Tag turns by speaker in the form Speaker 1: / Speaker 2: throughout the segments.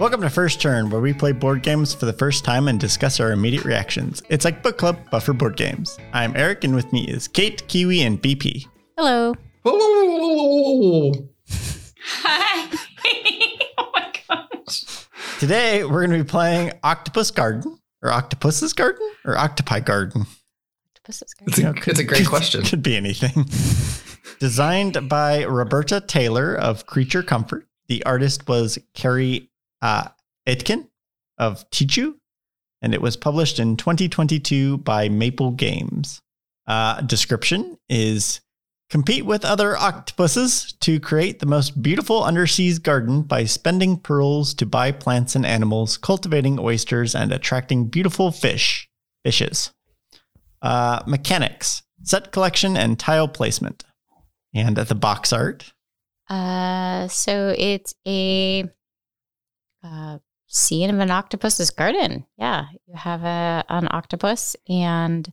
Speaker 1: Welcome to First Turn, where we play board games for the first time and discuss our immediate reactions. It's like book club, but for board games. I'm Eric, and with me is Kate, Kiwi, and BP.
Speaker 2: Hello.
Speaker 3: Hi. oh my gosh.
Speaker 1: Today, we're going to be playing Octopus Garden, or Octopus's Garden, or Octopi Garden.
Speaker 2: Octopus is
Speaker 4: It's
Speaker 2: good.
Speaker 4: a, it's a great question.
Speaker 1: Could be anything. Designed by Roberta Taylor of Creature Comfort. The artist was Carrie uh, Aitken of Tichu, and it was published in 2022 by Maple Games. Uh, description is compete with other octopuses to create the most beautiful underseas garden by spending pearls to buy plants and animals, cultivating oysters, and attracting beautiful fish fishes. Uh, mechanics, set collection, and tile placement. And the box art.
Speaker 2: Uh, so it's a uh, scene of an octopus's garden. Yeah, you have a an octopus and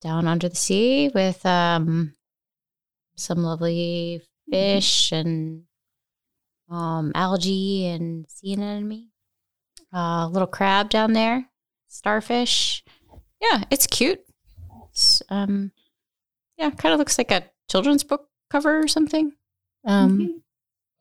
Speaker 2: down under the sea with um some lovely fish and um algae and sea anemone. A little crab down there, starfish. Yeah, it's cute. It's, um, yeah, kind of looks like a children's book cover or something. Um,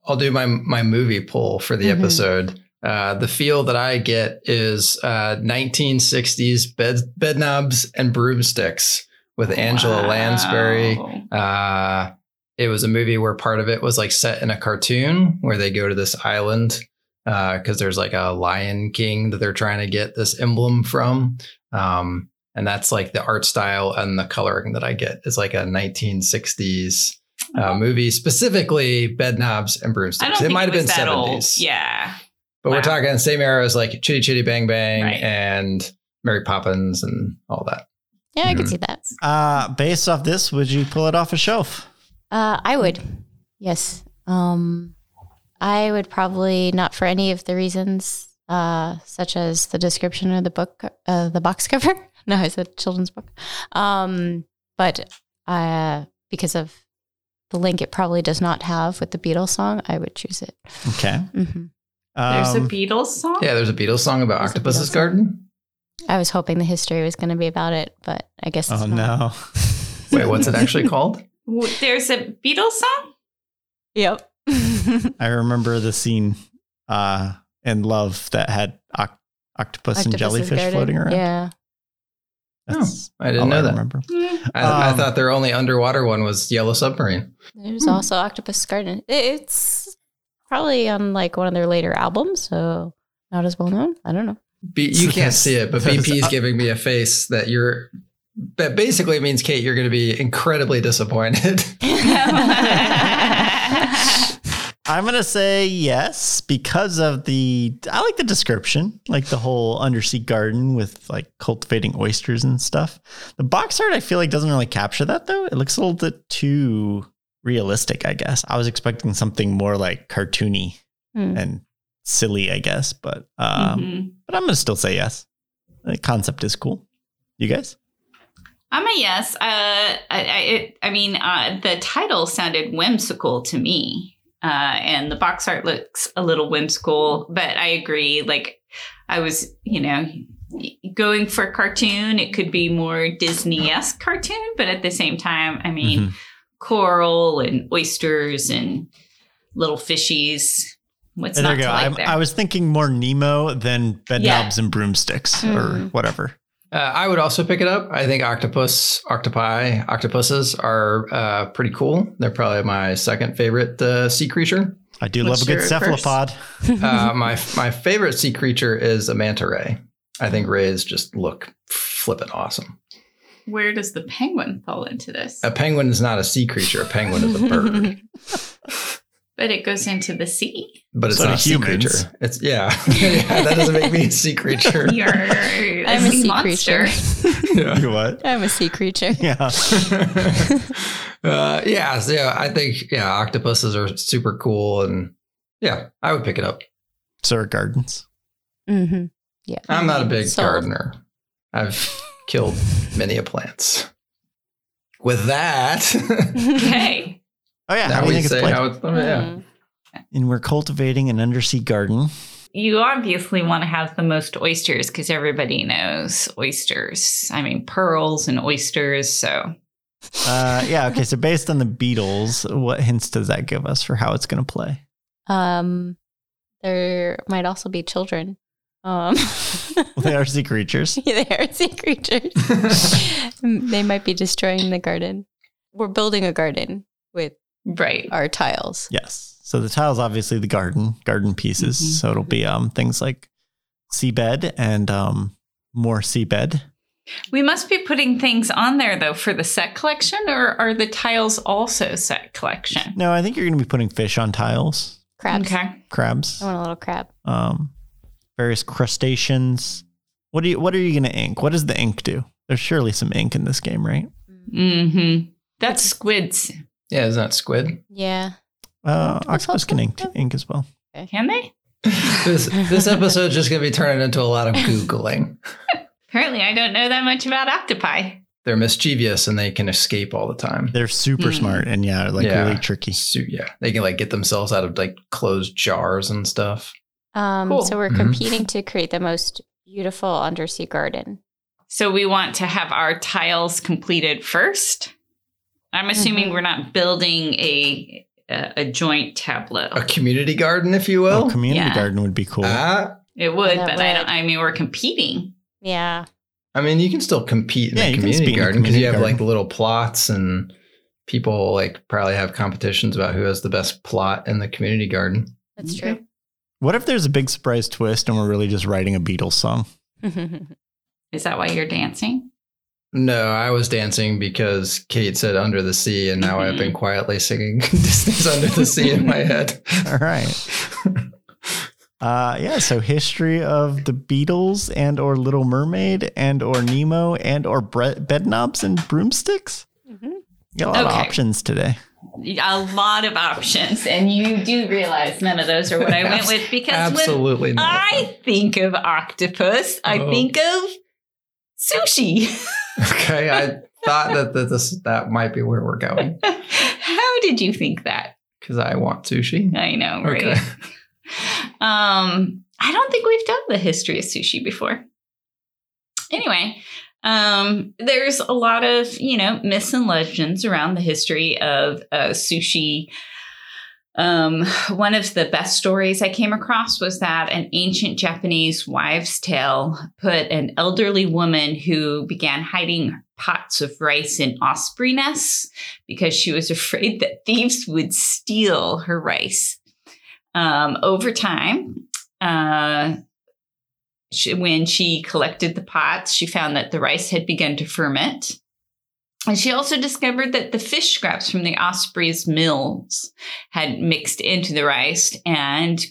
Speaker 4: I'll do my my movie pull for the
Speaker 2: Mhm.
Speaker 4: episode. Uh, the feel that I get is uh, 1960s bed bed knobs and broomsticks with Angela Lansbury. Uh, it was a movie where part of it was like set in a cartoon where they go to this island because there's like a lion king that they're trying to get this emblem from. Um, and that's like the art style and the coloring that I get is like a 1960s uh, movie, specifically bed knobs and broomsticks. It might have been
Speaker 3: that
Speaker 4: 70s.
Speaker 3: old. Yeah.
Speaker 4: But we're talking the same era as like Chitty Chitty Bang Bang
Speaker 3: Right.
Speaker 4: and Mary Poppins and all that.
Speaker 2: yeah, I can
Speaker 4: Mhm.
Speaker 2: see that.
Speaker 1: Uh, based off this, would you pull it off a shelf?
Speaker 2: Uh, I would. Yes. Um, I would probably not for any of the reasons, uh, such as the description of the book, uh, the box cover. No, I said children's book. Um, but uh, because of the link, it probably does not have with the Beatles song. I would choose it.
Speaker 1: Okay.
Speaker 3: There's a
Speaker 1: Um,
Speaker 3: Beatles song.
Speaker 4: Yeah, there's a Beatles song about
Speaker 2: There's
Speaker 4: Octopus's
Speaker 2: song.
Speaker 4: Garden.
Speaker 2: I was hoping the history was going to be about it, but I guess it's
Speaker 1: oh,
Speaker 2: not.
Speaker 1: no.
Speaker 4: Wait, what's it actually called?
Speaker 3: There's a Beatles song.
Speaker 2: Yep.
Speaker 1: I remember the scene uh, in Love that had oc- octopus and jellyfish
Speaker 2: garden.
Speaker 1: floating around.
Speaker 2: Yeah.
Speaker 1: That's
Speaker 4: I didn't know
Speaker 1: I
Speaker 4: that.
Speaker 1: remember.
Speaker 3: Hmm.
Speaker 4: I, I
Speaker 1: Um,
Speaker 4: thought their only underwater one was Yellow Submarine.
Speaker 2: There's
Speaker 3: Hmm.
Speaker 2: also Octopus Garden. It's probably on like one of their later albums, so not as well known. I don't know.
Speaker 4: B- you can't see it, but
Speaker 1: That is
Speaker 4: BP is giving me a face that you're. That basically means, Kate, you're going to be incredibly disappointed.
Speaker 1: I'm gonna say yes because of the. I like the description, like the whole undersea garden with like cultivating oysters and stuff. The box art, I feel like, doesn't really capture that though. It looks a little bit too realistic. I guess I was expecting something more like cartoony
Speaker 2: Hmm.
Speaker 1: and silly, I guess. But um,
Speaker 3: Mhm.
Speaker 1: but I'm gonna still say yes. The concept is cool. You guys?
Speaker 3: I'm a yes. Uh, I, I, it, I mean, uh, the title sounded whimsical to me, uh, and the box art looks a little whimsical. But I agree. Like, I was, you know, going for cartoon. It could be more Disney esque cartoon, but at the same time, I mean,
Speaker 1: Mhm.
Speaker 3: Coral and oysters and little fishies. What's
Speaker 1: there
Speaker 3: not
Speaker 1: you go.
Speaker 3: to like
Speaker 1: I'm-
Speaker 3: there?
Speaker 1: I was thinking more Nemo than bed
Speaker 3: Yeah.
Speaker 1: knobs and broomsticks or
Speaker 2: Mhm.
Speaker 1: whatever.
Speaker 4: Uh, I would also pick it up. I think octopus, octopi, octopuses are uh, pretty cool. They're probably my second favorite uh, sea creature.
Speaker 1: I do
Speaker 3: What's
Speaker 1: love a good cephalopod.
Speaker 4: Uh, my my favorite sea creature is a manta ray. I think rays just look flippin' awesome.
Speaker 3: Where does the penguin fall into this?
Speaker 4: A penguin is not a sea creature. A penguin is a bird,
Speaker 3: But it goes into the sea.
Speaker 4: but it's
Speaker 1: So
Speaker 4: not a sea creature. It's yeah, yeah. That doesn't make me a sea creature.
Speaker 3: You're a
Speaker 2: I'm a
Speaker 3: sea
Speaker 2: sea
Speaker 3: monster.
Speaker 2: creature.
Speaker 4: Yeah.
Speaker 1: You what?
Speaker 2: I'm a sea creature.
Speaker 1: Yeah.
Speaker 4: uh, yeah, so yeah, I think yeah, octopuses are super cool, and yeah, I would pick it up.
Speaker 1: Sir Gardens.
Speaker 2: Mm-hmm. Yeah.
Speaker 4: I'm not a big
Speaker 2: Sold.
Speaker 4: gardener. I've killed many a plants. With that,
Speaker 3: Okay.
Speaker 1: Oh yeah,
Speaker 4: now
Speaker 1: how you
Speaker 4: we
Speaker 1: think
Speaker 4: say
Speaker 1: played?
Speaker 4: how it's. oh, yeah.
Speaker 2: Mm.
Speaker 1: And we're cultivating an undersea garden.
Speaker 3: You obviously want to have the most oysters because everybody knows oysters. I mean, pearls and oysters. So,
Speaker 1: Uh, yeah. Okay. So based on the Beatles, what hints does that give us for how it's going to play?
Speaker 2: Um, there might also be children. Um,
Speaker 1: They are sea creatures.
Speaker 2: they are sea creatures. they might be destroying the garden. We're building a garden with
Speaker 3: right.
Speaker 2: our tiles.
Speaker 1: Yes. So the tiles, obviously, the garden, garden pieces.
Speaker 3: Mhm.
Speaker 1: So it'll be um things like seabed and um more seabed.
Speaker 3: We must be putting things on there though for the set collection, or are the tiles also set collection?
Speaker 1: No, I think you're going to be putting fish on tiles,
Speaker 2: Crabs.
Speaker 3: Okay.
Speaker 1: crabs,
Speaker 2: I want a little crab.
Speaker 1: um, various crustaceans. What do you? What are you going to ink? What does the ink do? There's surely some ink in this game, right?
Speaker 3: Mm-hmm. That's squids.
Speaker 4: Yeah, isn't that squid?
Speaker 2: Yeah.
Speaker 1: Uh, octopus can ink, ink as well.
Speaker 3: Can they?
Speaker 4: this this episode's just gonna be turning into a lot of googling.
Speaker 3: Apparently, I don't know that much about octopi.
Speaker 4: They're mischievous and they can escape all the time.
Speaker 1: They're super
Speaker 3: Hmm.
Speaker 1: smart and yeah, like
Speaker 4: Yeah.
Speaker 1: really tricky.
Speaker 4: So, yeah, they can like get themselves out of like closed jars and stuff.
Speaker 2: Um,
Speaker 3: Cool.
Speaker 2: So we're
Speaker 4: Mhm.
Speaker 2: competing to create the most beautiful undersea garden.
Speaker 3: So we want to have our tiles completed first. I'm assuming
Speaker 2: Mhm.
Speaker 3: we're not building a a, a joint tableau.
Speaker 4: A community garden, if you will.
Speaker 1: oh, community
Speaker 3: yeah.
Speaker 1: garden would be cool.
Speaker 4: Ah,
Speaker 3: It would,
Speaker 2: That
Speaker 3: but I don't. I mean, we're competing.
Speaker 2: Yeah.
Speaker 4: I mean, you can still compete in
Speaker 1: Yeah,
Speaker 4: a
Speaker 1: you can
Speaker 4: community
Speaker 1: speak in a
Speaker 4: garden because you have
Speaker 1: community
Speaker 4: like little plots and people like probably have competitions about who has the best plot in the community garden.
Speaker 2: That's
Speaker 3: Okay.
Speaker 1: What if there's a big surprise twist and we're really just writing a Beatles song?
Speaker 3: Is that why you're dancing?
Speaker 4: No, I was dancing because Kate said "Under the Sea," and now I've been quietly singing Disney's "Under the Sea" in my head.
Speaker 1: All right. Uh, yeah. So history of the Beatles and or Little Mermaid and or Nemo and or bre- bed knobs and broomsticks.
Speaker 2: Mhm.
Speaker 1: You got a lot of options today.
Speaker 3: A lot of options, and you do realize none of those are what I went with because when
Speaker 4: Absolutely not.
Speaker 3: I think of octopus, I
Speaker 4: Oh.
Speaker 3: think of sushi.
Speaker 4: okay, I thought that, that this that might be where we're going
Speaker 3: How did you think that?
Speaker 4: because I want sushi.
Speaker 3: I know, right?
Speaker 4: Okay.
Speaker 3: Um, I don't think we've done the history of sushi before. Anyway, um, there's a lot of you know myths and legends around the history of uh, sushi. Um, one of the best stories I came across was that an ancient Japanese wives' tale put an elderly woman who began hiding pots of rice in osprey nests because she was afraid that thieves would steal her rice. Um, over time, uh, she, when she collected the pots, she found that the rice had begun to ferment. And she also discovered that the fish scraps from the osprey's mills had mixed into the rice. And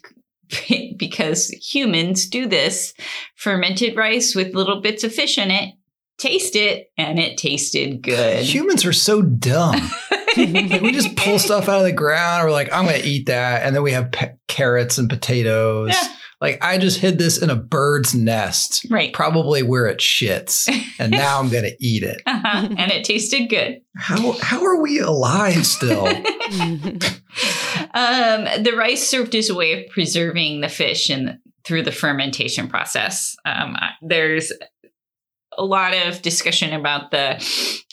Speaker 3: because humans do this, fermented rice with little bits of fish in it, taste it, and it tasted good.
Speaker 4: Humans are so dumb. Like, we just pull stuff out of the ground. We're like, I'm going to eat that, and then we have pe- carrots and potatoes.
Speaker 3: Yeah.
Speaker 4: Like I just hid this in a bird's nest,
Speaker 3: Right.
Speaker 4: probably where it shits, and now I'm going to eat it.
Speaker 3: Uh-huh. and it tasted good.
Speaker 4: How how are we alive still?
Speaker 3: um, the rice served as a way of preserving the fish and through the fermentation process. Um, there's a lot of discussion about the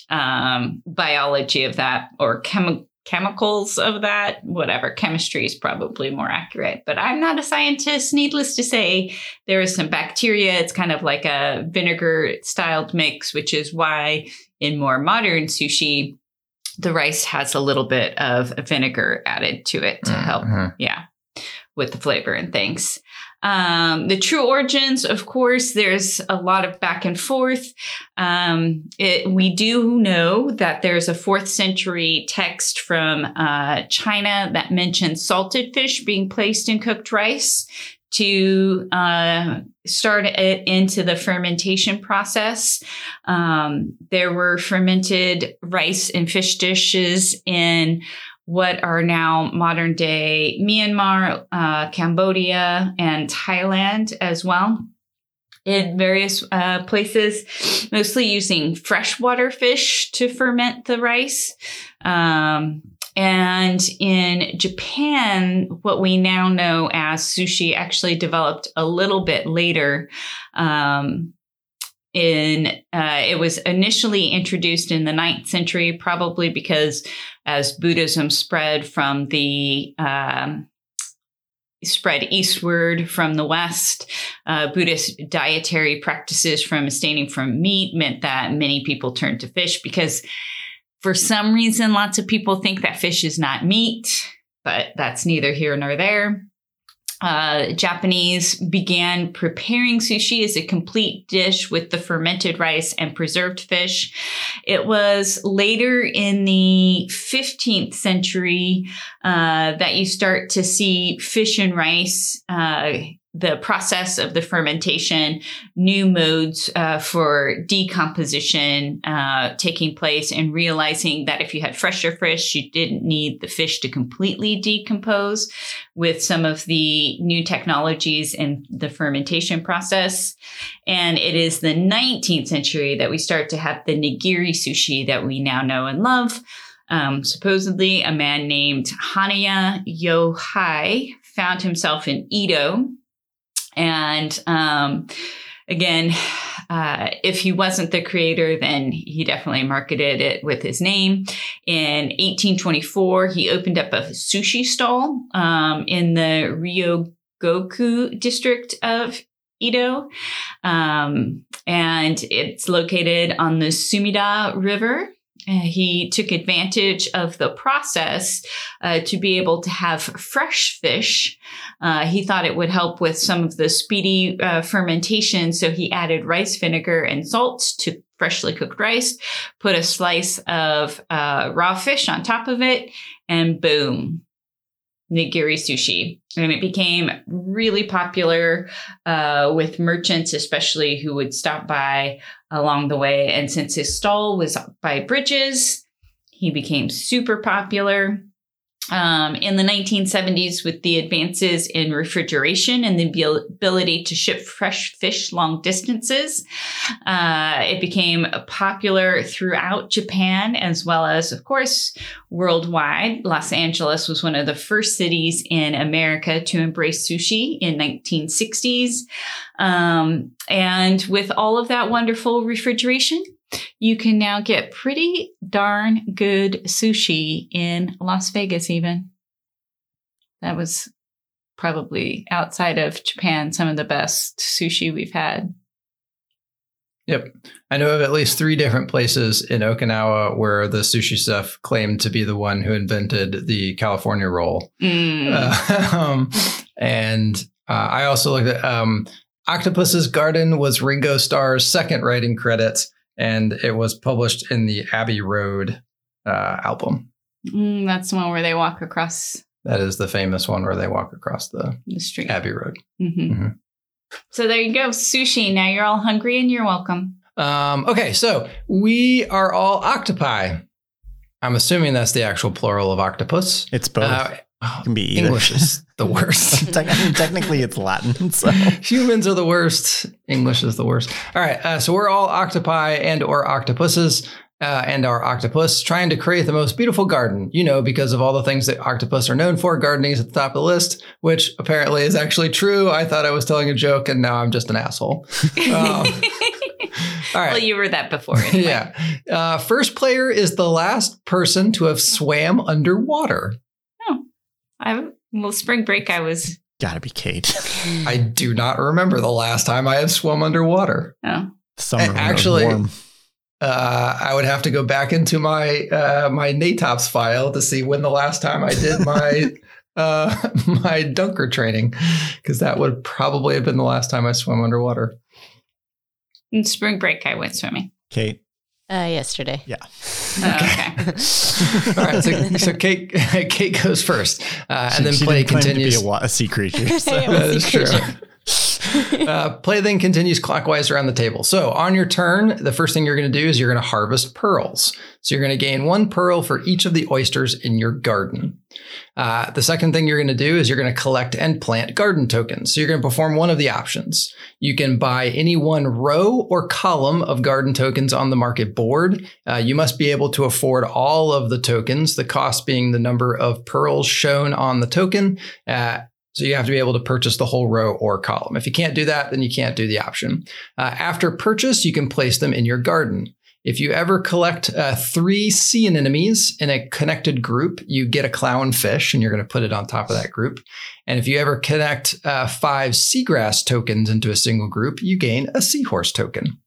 Speaker 3: um, biology of that or chemi- chemicals of that. Whatever chemistry is probably more accurate, but I'm not a scientist. Needless to say, there is some bacteria. It's kind of like a vinegar styled mix, which is why in more modern sushi the rice has a little bit of vinegar added to it to help
Speaker 4: Mhm.
Speaker 3: yeah with the flavor and things um, the true origins of course there's a lot of back and forth um, it, we do know that there's a fourth century text from uh, china that mentions salted fish being placed in cooked rice to uh, start it into the fermentation process. Um, there were fermented rice and fish dishes in what are now modern day Myanmar, uh, Cambodia, and Thailand as well. In various uh, places, mostly using freshwater fish to ferment the rice. Um, and in Japan, what we now know as sushi actually developed a little bit later. Um, in uh, it was initially introduced in the ninth century, probably because as Buddhism spread from the um, spread eastward from the west, uh, Buddhist dietary practices from abstaining from meat meant that many people turned to fish because, for some reason, lots of people think that fish is not meat, but that's neither here nor there uh, Japanese began preparing sushi as a complete dish with the fermented rice and preserved fish. It was later in the 15th century uh, that you start to see fish and rice uh, the process of the fermentation, new modes uh, for decomposition uh, taking place, and realizing that if you had fresher fish, you didn't need the fish to completely decompose with some of the new technologies in the fermentation process. And it is the 19th century that we start to have the nigiri sushi that we now know and love. Um, supposedly, a man named Hanaya Yohei found himself in Edo and um, again, uh, if he wasn't the creator, then he definitely marketed it with his name. In 1824, he opened up a sushi stall um, in the Ryogoku district of Edo. Um, and it's located on the Sumida River he took advantage of the process uh, to be able to have fresh fish. Uh, he thought it would help with some of the speedy uh, fermentation, so he added rice vinegar and salt to freshly cooked rice, put a slice of uh, raw fish on top of it, and boom, nigiri sushi. And it became really popular uh, with merchants, especially who would stop by along the way. And since his stall was by bridges, he became super popular um, in the 1970s with the advances in refrigeration and the ability to ship fresh fish long distances. Uh, it became popular throughout Japan as well as, of course, worldwide. Los Angeles was one of the first cities in America to embrace sushi in 1960s. Um, and with all of that wonderful refrigeration, you can now get pretty darn good sushi in Las Vegas, even. That was probably outside of Japan, some of the best sushi we've had.
Speaker 4: Yep. I know of at least three different places in Okinawa where the sushi chef claimed to be the one who invented the California roll. Mm. Uh, um, and uh, I also looked at um, Octopus's Garden was Ringo Starr's second writing credits and it was published in the Abbey Road uh, album.
Speaker 3: Mm, that's the one where they walk across.
Speaker 4: That is the famous one where they walk across the,
Speaker 3: the street,
Speaker 4: Abbey Road.
Speaker 3: Mm-hmm. Mm-hmm. So there you go, sushi. Now you're all hungry and you're welcome.
Speaker 4: Um, okay, so we are all octopi. I'm assuming that's the actual plural of octopus.
Speaker 1: It's both. Uh,
Speaker 4: it can be either. English is the worst.
Speaker 1: I mean, technically, it's Latin. So
Speaker 4: humans are the worst. English is the worst. All right. Uh, so we're all octopi and or octopuses. Uh, and our octopus trying to create the most beautiful garden, you know, because of all the things that octopus are known for. Gardening is at the top of the list, which apparently is actually true. I thought I was telling a joke, and now I'm just an asshole. Um, all
Speaker 3: right. Well, you were that before. Anyway.
Speaker 4: yeah. Uh, first player is the last person to have swam underwater.
Speaker 3: I well, spring break. I was
Speaker 1: gotta be Kate.
Speaker 4: I do not remember the last time I have swum underwater.
Speaker 3: Oh,
Speaker 1: summer actually.
Speaker 4: Uh, I would have to go back into my uh, my NATOPS file to see when the last time I did my uh, my dunker training, because that would probably have been the last time I swam underwater.
Speaker 3: In spring break, I went swimming.
Speaker 1: Kate,
Speaker 2: uh, yesterday.
Speaker 1: Yeah.
Speaker 3: Oh, okay.
Speaker 4: All right. So, so Kate, Kate goes first, uh, and then play continues.
Speaker 1: To be a, a sea creature. So.
Speaker 4: that is true. uh, play then continues clockwise around the table. So on your turn, the first thing you're going to do is you're going to harvest pearls. So you're going to gain one pearl for each of the oysters in your garden. Uh, the second thing you're going to do is you're going to collect and plant garden tokens. So you're going to perform one of the options. You can buy any one row or column of garden tokens on the market board. Uh, you must be able to afford all of the tokens, the cost being the number of pearls shown on the token. Uh, so you have to be able to purchase the whole row or column. If you can't do that, then you can't do the option. Uh, after purchase, you can place them in your garden. If you ever collect uh, three sea anemones in a connected group, you get a clownfish and you're going to put it on top of that group. And if you ever connect uh, five seagrass tokens into a single group, you gain a seahorse token.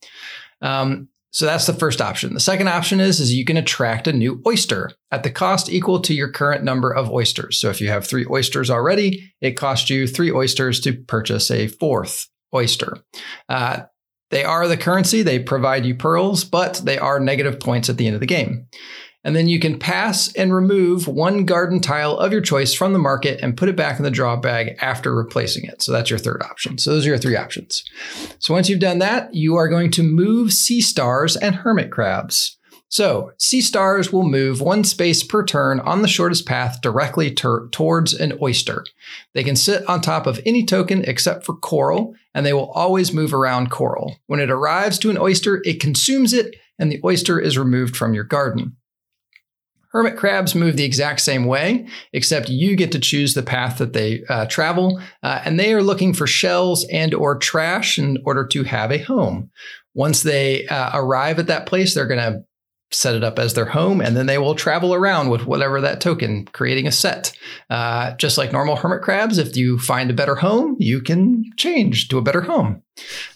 Speaker 4: Um, so that's the first option. The second option is, is you can attract a new oyster at the cost equal to your current number of oysters. So if you have three oysters already, it costs you three oysters to purchase a fourth oyster. Uh, they are the currency. They provide you pearls, but they are negative points at the end of the game. And then you can pass and remove one garden tile of your choice from the market and put it back in the draw bag after replacing it. So that's your third option. So those are your three options. So once you've done that, you are going to move sea stars and hermit crabs. So, sea stars will move one space per turn on the shortest path directly ter- towards an oyster. They can sit on top of any token except for coral, and they will always move around coral. When it arrives to an oyster, it consumes it, and the oyster is removed from your garden. Hermit crabs move the exact same way, except you get to choose the path that they uh, travel, uh, and they are looking for shells and or trash in order to have a home. Once they uh, arrive at that place, they're going to set it up as their home, and then they will travel around with whatever that token, creating a set. Uh, just like normal hermit crabs, if you find a better home, you can change to a better home.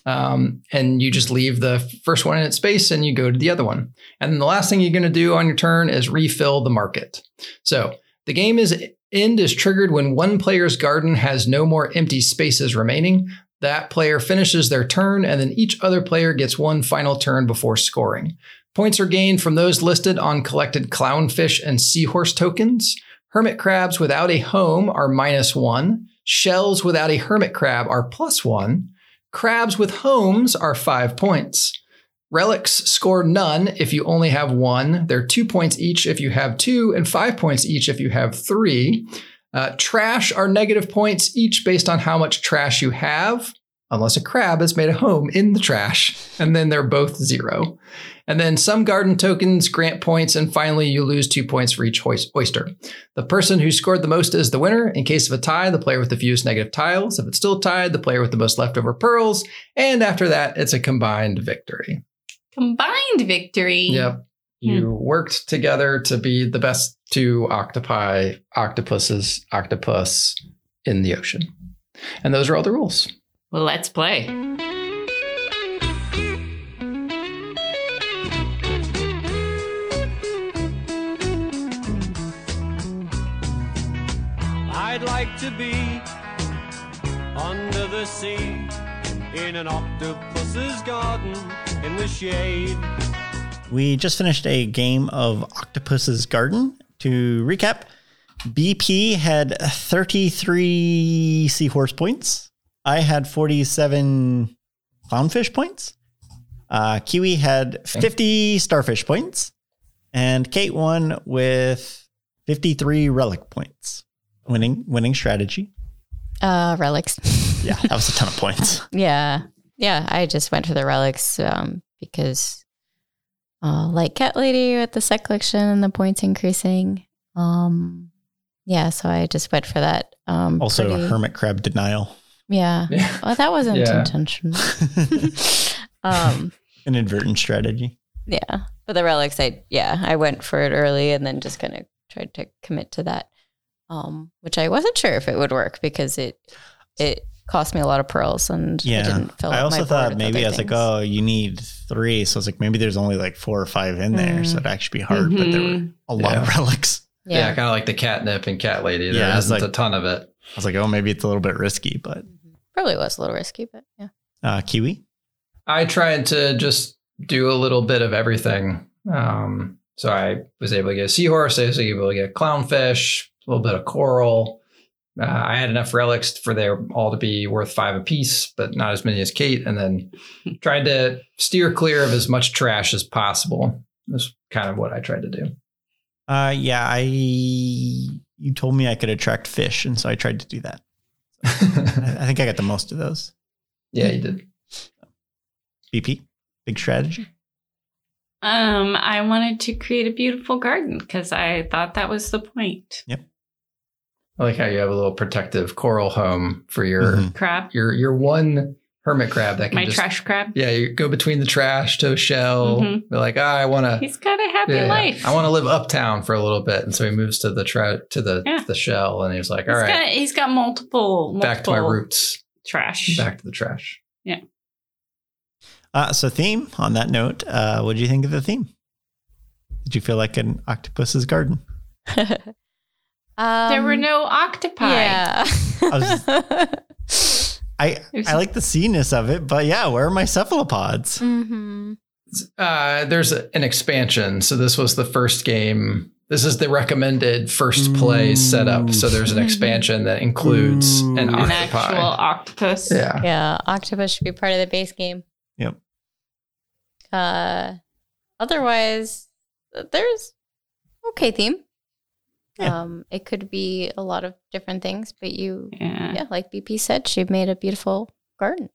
Speaker 4: Um, and you just leave the first one in its space and you go to the other one. And the last thing you're going to do on your turn is refill the market. So the game is end is triggered when one player's garden has no more empty spaces remaining. That player finishes their turn, and then each other player gets one final turn before scoring. Points are gained from those listed on collected clownfish and seahorse tokens. Hermit crabs without a home are minus one. Shells without a hermit crab are plus one. Crabs with homes are five points. Relics score none if you only have one. They're two points each if you have two, and five points each if you have three. Uh, trash are negative points each based on how much trash you have, unless a crab has made a home in the trash, and then they're both zero. And then some garden tokens grant points, and finally, you lose two points for each oyster. The person who scored the most is the winner. In case of a tie, the player with the fewest negative tiles. If it's still tied, the player with the most leftover pearls. And after that, it's a combined victory.
Speaker 3: Combined victory.
Speaker 4: Yep. You
Speaker 3: Hmm.
Speaker 4: worked together to be the best two octopi, octopuses, octopus in the ocean. And those are all the rules.
Speaker 3: Well, let's play.
Speaker 5: To be under the sea in an octopus's garden in the shade.
Speaker 1: We just finished a game of Octopus's Garden. To recap, BP had 33 seahorse points. I had 47 clownfish points. Uh, Kiwi had 50 starfish points. And Kate won with 53 relic points. Winning, winning strategy.
Speaker 2: Uh, relics.
Speaker 1: Yeah, that was a ton of points.
Speaker 2: yeah. Yeah. I just went for the relics um, because, uh, like Cat Lady with the set collection and the points increasing. Um, yeah. So I just went for that. Um,
Speaker 1: Also,
Speaker 2: pretty-
Speaker 1: hermit crab denial.
Speaker 2: Yeah.
Speaker 4: Yeah.
Speaker 2: Well, that wasn't
Speaker 4: Yeah.
Speaker 2: intentional. um,
Speaker 1: An inadvertent strategy.
Speaker 2: yeah. But the relics, I, yeah, I went for it early and then just kind of tried to commit to that. Um, which I wasn't sure if it would work because it, it cost me a lot of pearls and I
Speaker 1: Yeah.
Speaker 2: didn't fill
Speaker 1: I
Speaker 2: up my
Speaker 1: also
Speaker 2: board
Speaker 1: thought maybe I was like, oh, you need three. So I was like, maybe there's only like four or five in there. So
Speaker 2: Mm.
Speaker 1: it'd actually be hard, but there were
Speaker 3: Mhm.
Speaker 1: a lot of relics.
Speaker 4: Yeah,
Speaker 2: yeah.
Speaker 4: kind of like the catnip and cat lady. There
Speaker 1: Yeah, it's
Speaker 4: isn't
Speaker 1: like-
Speaker 4: a ton of it.
Speaker 1: I was like, oh, maybe it's a little bit risky, but
Speaker 2: Probably was a little risky, but yeah.
Speaker 1: uh, Kiwi.
Speaker 4: I tried to just do a little bit of everything. Um, so I was able to get a seahorse, I was able to get a clownfish, a little bit of coral, Uh, I had enough relics for them all to be worth five apiece, but not as many as Kate. And then tried to steer clear of as much trash as possible. That's kind of what I tried to do.
Speaker 1: Uh, yeah, I you told me I could attract fish, and so I tried to do that. I I think I got the most of those.
Speaker 4: yeah, you did.
Speaker 1: BP, big strategy.
Speaker 3: Um, I wanted to create a beautiful garden because I thought that was the point.
Speaker 4: I like how you have a little protective coral home for your
Speaker 1: Mhm.
Speaker 3: Crab,
Speaker 4: your your one hermit crab that can
Speaker 3: my
Speaker 4: just
Speaker 3: trash crab.
Speaker 4: yeah you go between the trash to a shell.
Speaker 3: Mhm.
Speaker 4: They're like, ah, I want to
Speaker 3: He's got a happy
Speaker 4: Yeah,
Speaker 3: life.
Speaker 4: I want to live uptown for a little bit, and so he moves to the tra- to the
Speaker 3: Yeah.
Speaker 4: the shell, and he's like,
Speaker 3: He's
Speaker 4: "All right,
Speaker 3: got he's got multiple, multiple
Speaker 4: back to my roots,
Speaker 3: trash.
Speaker 4: back to the trash." Yeah.
Speaker 1: Uh, so theme. On that note, uh, what do you think of the theme? Did you feel like an octopus's garden?
Speaker 2: um,
Speaker 3: There were no octopi.
Speaker 2: Yeah.
Speaker 1: I
Speaker 3: There's-
Speaker 1: I like the seeness of it, but yeah, where are my cephalopods?
Speaker 2: hmm
Speaker 4: Uh, there's a, an expansion, so this was the first game. This is the recommended first play
Speaker 1: Ooh.
Speaker 4: setup. So there's an expansion that includes
Speaker 1: Ooh.
Speaker 4: an
Speaker 1: An
Speaker 3: An
Speaker 4: octopi.
Speaker 3: actual octopus.
Speaker 4: yeah,
Speaker 2: Yeah, octopus should be part of the base game.
Speaker 1: Yep.
Speaker 2: Uh, otherwise, there's okay theme.
Speaker 1: Yeah.
Speaker 2: Um, it could be a lot of different things, but you,
Speaker 3: Yeah.
Speaker 2: yeah, like BP said, she made a beautiful garden.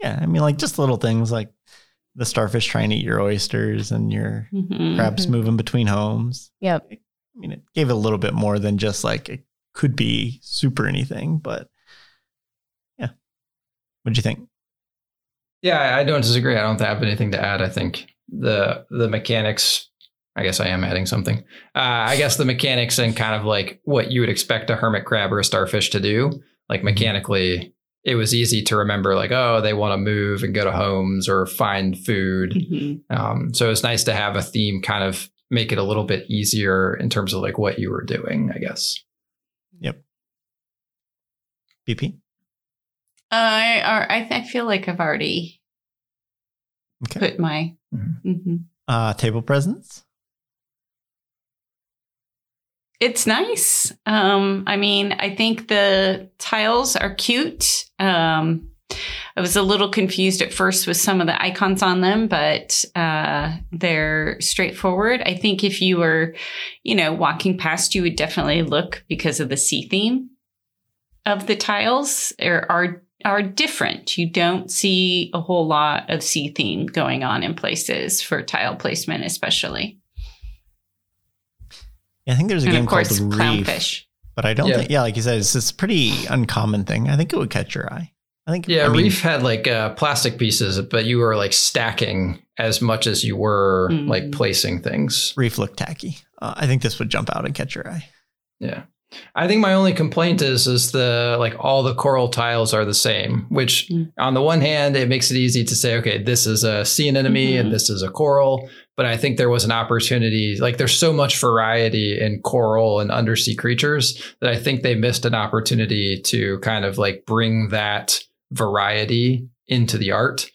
Speaker 1: Yeah, I mean, like just little things like the starfish trying to eat your oysters and your
Speaker 3: Mhm.
Speaker 1: crabs
Speaker 2: Mhm.
Speaker 1: moving between homes.
Speaker 2: Yep.
Speaker 1: I mean, it gave it a little bit more than just like it could be super anything, but yeah. What'd you think?
Speaker 4: yeah. I I don't disagree. I don't have anything to add. I think the the mechanics. I guess I am adding something. Uh, I guess the mechanics and kind of like what you would expect a hermit crab or a starfish to do, like mechanically, it was easy to remember. Like, oh, they want to move and go to homes or find food.
Speaker 3: Mhm.
Speaker 4: Um, so it's nice to have a theme kind of make it a little bit easier in terms of like what you were doing, I guess. Yep.
Speaker 1: BP?
Speaker 3: I are I, I feel like I've already
Speaker 1: Okay.
Speaker 3: put my.
Speaker 4: Mhm.
Speaker 3: Mhm.
Speaker 1: Uh, table presence?
Speaker 3: It's nice. Um, I mean, I think the tiles are cute. Um, I was a little confused at first with some of the icons on them, but uh, they're straightforward. I think if you were, you know, walking past, you would definitely look because of the sea theme of the tiles are are, are different. You don't see a whole lot of sea theme going on in places for tile placement, especially.
Speaker 1: Yeah, I think there's a
Speaker 3: and
Speaker 1: game
Speaker 3: of course,
Speaker 1: called Reef,
Speaker 3: clownfish.
Speaker 1: but I don't
Speaker 4: Yeah.
Speaker 1: think, yeah, like you said, it's this pretty uncommon thing. I think it would catch your eye. I think,
Speaker 4: Yeah,
Speaker 1: I mean,
Speaker 4: Reef had like uh, plastic pieces, but you were like stacking as much as you were
Speaker 3: Mhm.
Speaker 4: like placing things.
Speaker 1: Reef looked tacky. Uh, I think this would jump out and catch your eye.
Speaker 4: Yeah. I think my only complaint is is the like all the coral tiles are the same, which
Speaker 3: Mm.
Speaker 4: on the one hand it makes it easy to say, okay, this is a sea anemone
Speaker 3: Mhm.
Speaker 4: and this is a coral. But I think there was an opportunity, like there's so much variety in coral and undersea creatures that I think they missed an opportunity to kind of like bring that variety into the art.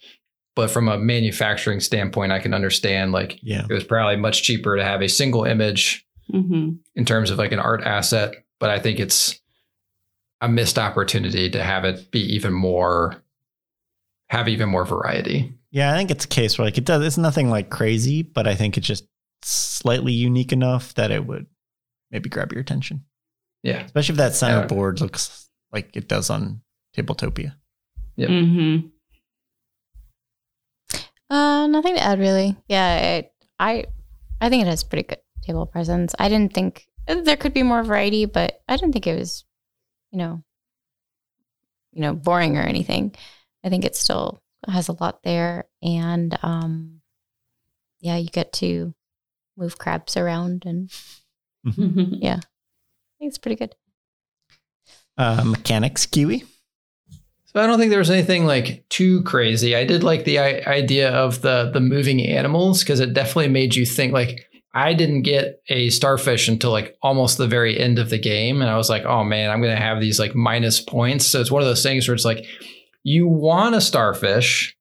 Speaker 4: But from a manufacturing standpoint, I can understand like
Speaker 1: Yeah.
Speaker 4: it was probably much cheaper to have a single image
Speaker 3: hmm
Speaker 4: in terms of like an art asset, but I think it's a missed opportunity to have it be even more have even more variety.
Speaker 1: Yeah, I think it's a case where like it does. It's nothing like crazy, but I think it's just slightly unique enough that it would maybe grab your attention,
Speaker 4: Yeah.
Speaker 1: especially if that center
Speaker 4: Yeah.
Speaker 1: board looks like it does on Tabletopia.
Speaker 4: Yep.
Speaker 3: hmm
Speaker 2: Uh, nothing to add really. Yeah, I, I, I think it has pretty good table presence. I didn't think there could be more variety, but I didn't think it was, you know, you know, boring or anything. I think it's still has a lot there, and um, yeah, you get to move crabs around, and
Speaker 3: hmm
Speaker 2: I think it's pretty good.
Speaker 1: Uh, mechanics, Kiwi.
Speaker 4: So I don't think there was anything like too crazy. I did like the I- idea of the the moving animals because it definitely made you think like I didn't get a starfish until like almost the very end of the game and I was like, "Oh man, I'm going to have these like minus points." So it's one of those things where it's like you want a starfish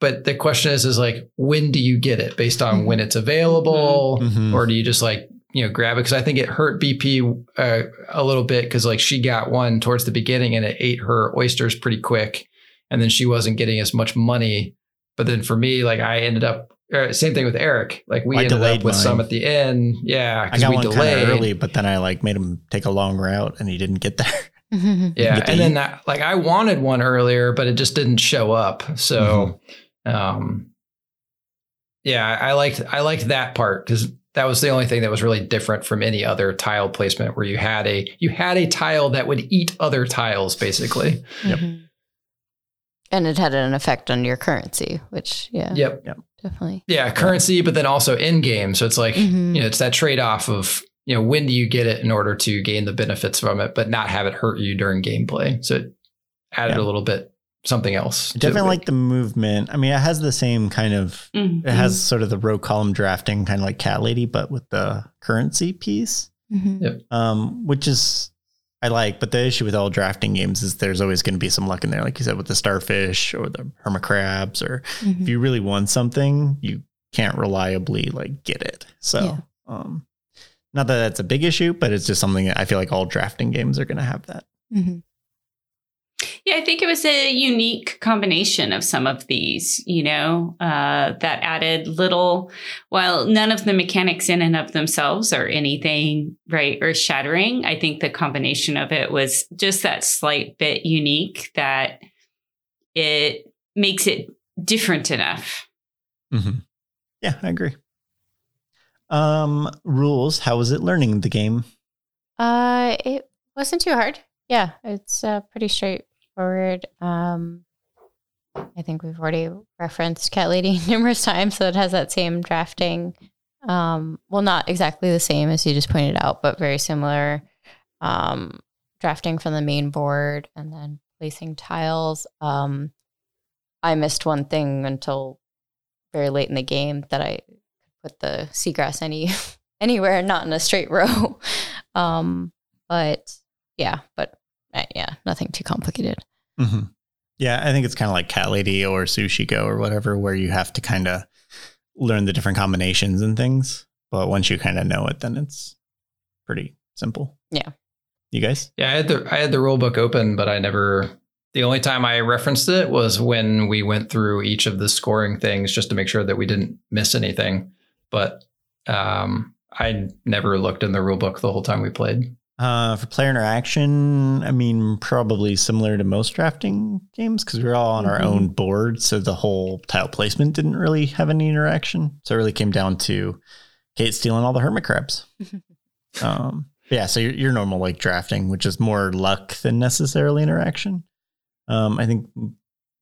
Speaker 4: but the question is is like when do you get it based on when it's available
Speaker 1: Mhm.
Speaker 4: or do you just like you know grab it because I think it hurt BP uh, a little bit because like she got one towards the beginning and it ate her oysters pretty quick, and then she wasn't getting as much money. But then for me, like I ended up uh, same thing with Eric. Like we
Speaker 1: I
Speaker 4: ended up with some at the end. Yeah,
Speaker 1: I
Speaker 4: because
Speaker 1: got
Speaker 4: we
Speaker 1: one
Speaker 4: delayed.
Speaker 1: early, but then I like made him take a long route and he didn't get there.
Speaker 2: Mhm.
Speaker 4: Yeah,
Speaker 1: get
Speaker 4: and then that like I wanted one earlier, but it just didn't show up. So,
Speaker 1: Mm-hmm.
Speaker 4: um, yeah, I I liked I liked that part because that was the only thing that was really different from any other tile placement where you had a you had a tile that would eat other tiles basically.
Speaker 1: Yep.
Speaker 2: Mhm. And it had an effect on your currency, which yeah,
Speaker 4: Yep.
Speaker 2: definitely.
Speaker 4: Yeah, currency, but then also in game. So it's like
Speaker 2: Mhm.
Speaker 4: you know it's that trade off of you know when do you get it in order to gain the benefits from it, but not have it hurt you during gameplay. So it added
Speaker 1: Yeah.
Speaker 4: a little bit something else.
Speaker 1: I definitely like the movement. I mean, it has the same kind of
Speaker 3: Mhm.
Speaker 1: it has sort of the row column drafting kind of like cat lady but with the currency piece
Speaker 2: Mhm.
Speaker 1: um which is i like but the issue with all drafting games is there's always going to be some luck in there like you said with the starfish or the hermit crabs or
Speaker 2: Mhm.
Speaker 1: if you really want something you can't reliably like get it so
Speaker 2: Yeah.
Speaker 1: um not that that's a big issue but it's just something that i feel like all drafting games are going to have that
Speaker 2: Mhm.
Speaker 3: Yeah, I think it was a unique combination of some of these, you know, uh, that added little, while none of the mechanics in and of themselves are anything right earth shattering. I think the combination of it was just that slight bit unique that it makes it different enough.
Speaker 1: mm-hmm. yeah i agree um rules how was it learning the game
Speaker 2: Uh, it wasn't too hard. Yeah, it's uh, pretty straightforward. Um, I think we've already referenced Cat Lady numerous times, so it has that same drafting. Um, well, not exactly the same as you just pointed out, but very similar. Um, drafting from the main board and then placing tiles. Um, I missed one thing until very late in the game that I put the seagrass any anywhere, not in a straight row. Um, but yeah, but uh, yeah, nothing too complicated.
Speaker 1: hmm Yeah, I think it's kind of like Cat Lady or Sushi Go or whatever, where you have to kind of learn the different combinations and things. But once you kind of know it, then it's pretty simple.
Speaker 2: Yeah.
Speaker 1: You guys?
Speaker 4: Yeah, I had the I had the rule book open, but I never. The only time I referenced it was when we went through each of the scoring things just to make sure that we didn't miss anything. But um, I never looked in the rule book the whole time we played.
Speaker 1: Uh, for player interaction, I mean, probably similar to most drafting games because we were all on our
Speaker 2: Mhm.
Speaker 1: own board. So the whole tile placement didn't really have any interaction. So it really came down to Kate stealing all the hermit crabs. um, yeah, so your, your normal like drafting, which is more luck than necessarily interaction. Um, I think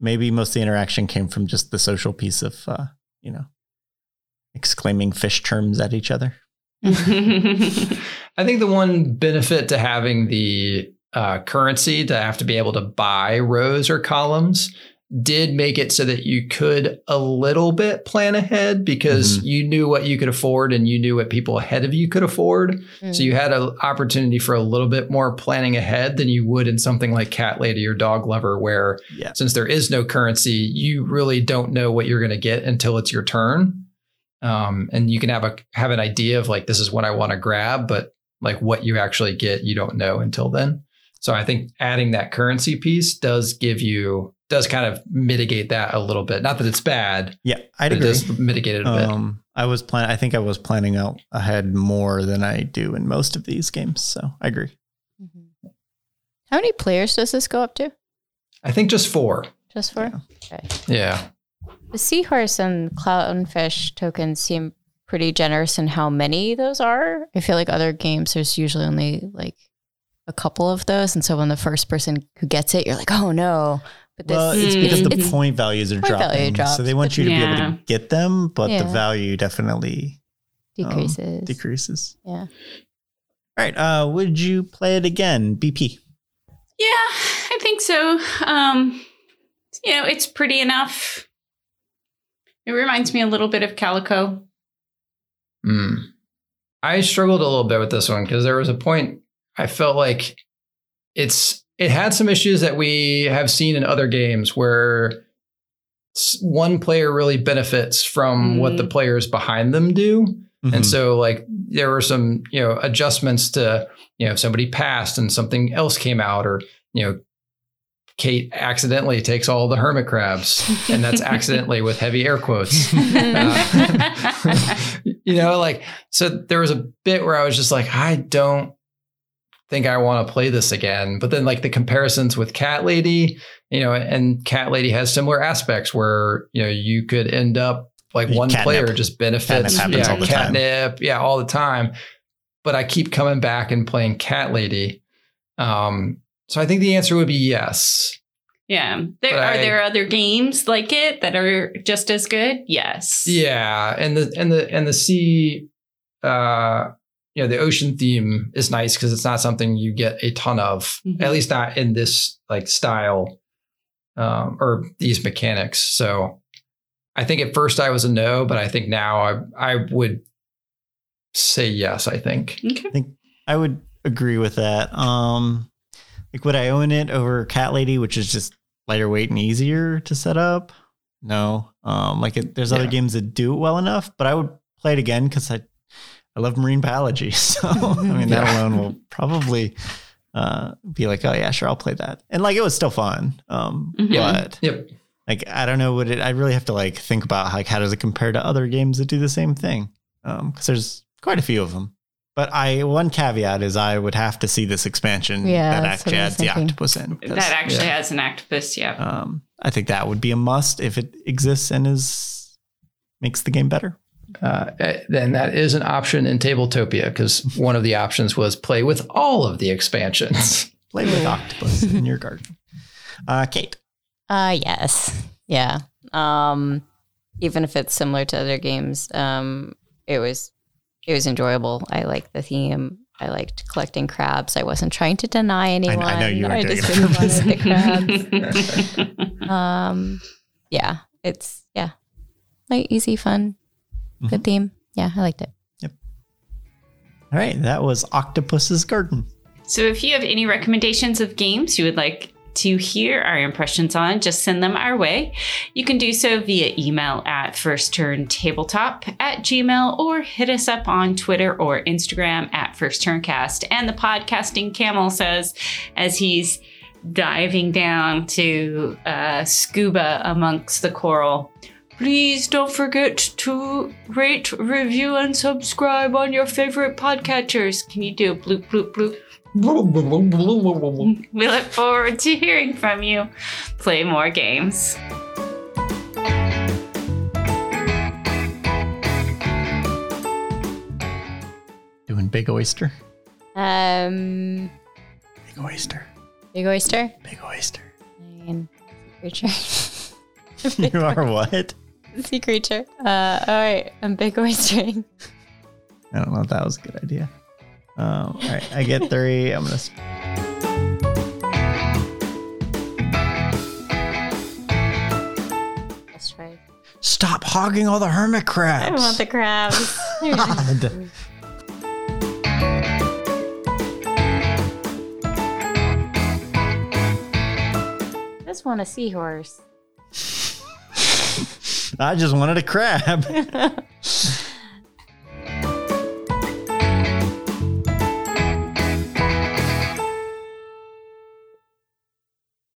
Speaker 1: maybe most of the interaction came from just the social piece of, uh, you know, exclaiming fish terms at each other.
Speaker 4: I think the one benefit to having the uh, currency to have to be able to buy rows or columns did make it so that you could a little bit plan ahead because
Speaker 1: Mhm.
Speaker 4: you knew what you could afford and you knew what people ahead of you could afford.
Speaker 2: Mm.
Speaker 4: So you had an opportunity for a little bit more planning ahead than you would in something like Cat Lady or Dog Lover, where
Speaker 1: Yeah.
Speaker 4: since there is no currency, you really don't know what you're going to get until it's your turn. Um, and you can have a have an idea of like this is what I want to grab, but like what you actually get, you don't know until then. So I think adding that currency piece does give you does kind of mitigate that a little bit. Not that it's bad,
Speaker 1: Yeah, I'd
Speaker 4: but it
Speaker 1: agree.
Speaker 4: does mitigate it a bit.
Speaker 1: Um, I was plan. I think I was planning out ahead more than I do in most of these games. So I agree.
Speaker 2: Mhm. How many players does this go up to?
Speaker 4: I think just four.
Speaker 2: Just four.
Speaker 1: Yeah.
Speaker 2: okay.
Speaker 4: Yeah.
Speaker 2: The seahorse and clownfish tokens seem pretty generous in how many those are. I feel like other games there's usually only like a couple of those, and so when the first person who gets it, you're like, oh no. But this,
Speaker 1: Well, it's because the
Speaker 2: it's-
Speaker 1: point values are
Speaker 2: Point value
Speaker 1: dropping,
Speaker 2: drops,
Speaker 1: so they want you to be able to get them, but the value definitely
Speaker 2: decreases.
Speaker 1: decreases.
Speaker 2: Yeah.
Speaker 1: All right. Uh, would you play it again, BP?
Speaker 3: Yeah, I think so. Um, you know, it's pretty enough. It reminds me a little bit of Calico.
Speaker 4: Mm. I struggled a little bit with this one because there was a point I felt like it's it had some issues that we have seen in other games where one player really benefits from what the
Speaker 3: Mm.
Speaker 4: players behind them do.
Speaker 1: Mhm.
Speaker 4: And so like there were some, you know, adjustments to, you know, if somebody passed and something else came out or, you know, Kate accidentally takes all the hermit crabs and that's accidentally with heavy air quotes. Uh, you know, like so there was a bit where I was just like, I don't think I want to play this again. But then like the comparisons with Cat Lady, you know, and Cat Lady has similar aspects where, you know, you could end up like one
Speaker 1: Catnip.
Speaker 4: player just benefits
Speaker 1: Catnip happens
Speaker 4: yeah,
Speaker 1: all the time.
Speaker 4: catnip, yeah, all the time. But I keep coming back and playing Cat Lady. Um, so I think the answer would be yes.
Speaker 3: yeah. There,
Speaker 4: But
Speaker 3: are
Speaker 4: I-
Speaker 3: there other games like it that are just as good? Yes.
Speaker 4: Yeah, and the and the and the sea, uh, you know, the ocean theme is nice because it's not something you get a ton of,
Speaker 3: Mhm.
Speaker 4: at least not in this like style, um, or these mechanics. So, I think at first I was a no, but I think now I I would say yes. I think.
Speaker 3: Okay.
Speaker 1: I think I would agree with that. Um, like, would I own it over Cat Lady, which is just lighter weight and easier to set up? No. Um, like, it, there's other
Speaker 4: Yeah.
Speaker 1: games that do it well enough, but I would play it again because I, I love marine biology. So, I mean, that
Speaker 4: Yeah.
Speaker 1: alone will probably uh, be like, oh yeah, sure, I'll play that. And like, it was still fun. Um,
Speaker 3: Mhm.
Speaker 1: but
Speaker 4: Yep.
Speaker 1: like, I don't know what it. I really have to like think about like how does it compare to other games that do the same thing? Um, because there's quite a few of them. But I one caveat is I would have to see this expansion
Speaker 2: Yeah,
Speaker 1: that actually
Speaker 2: I was
Speaker 1: adds the octopus in. 'cause,
Speaker 3: That actually
Speaker 4: yeah.
Speaker 3: has an octopus. Yeah.
Speaker 1: um, I think that would be a must if it exists and is makes the game better.
Speaker 4: Uh, eh, then that is an option in Tabletopia because one of the options was play with all of the expansions.
Speaker 1: Play with octopus in your garden. Uh, Kate,
Speaker 2: Uh yes. Yeah. Um even if it's similar to other games, um it was it was enjoyable. I liked the theme. I liked collecting crabs. I wasn't trying to deny anyone.
Speaker 1: I know you weren't doing
Speaker 2: just
Speaker 1: it
Speaker 2: really
Speaker 1: on purpose.
Speaker 2: wanted the crabs. Um yeah, it's yeah. Like easy fun. Good theme. Yeah, I liked it. Yep.
Speaker 1: All right, that was Octopus's Garden.
Speaker 3: So if you have any recommendations of games you would like to hear our impressions on, just send them our way. You can do so via email at firstturntabletop at gmail or hit us up on Twitter or Instagram at firstturncast. And the podcasting camel says, as he's diving down to uh, scuba amongst the coral, Please don't forget to rate, review, and subscribe on your favorite podcatchers. Can you do a bloop, bloop, bloop? We look forward to hearing from you. Play more games.
Speaker 1: Doing Big Oyster.
Speaker 2: Um
Speaker 1: Big Oyster.
Speaker 2: Big Oyster.
Speaker 1: Big Oyster.
Speaker 2: I mean, creature.
Speaker 1: You are what?
Speaker 2: sea creature. Uh, all right, I'm big oystering.
Speaker 1: I don't know if that was a good idea. Um, all right, I get three. I'm gonna. sp- Stop hogging all the hermit crabs.
Speaker 2: I want the crabs.
Speaker 1: God.
Speaker 2: I just want a seahorse.
Speaker 1: I just wanted a crab.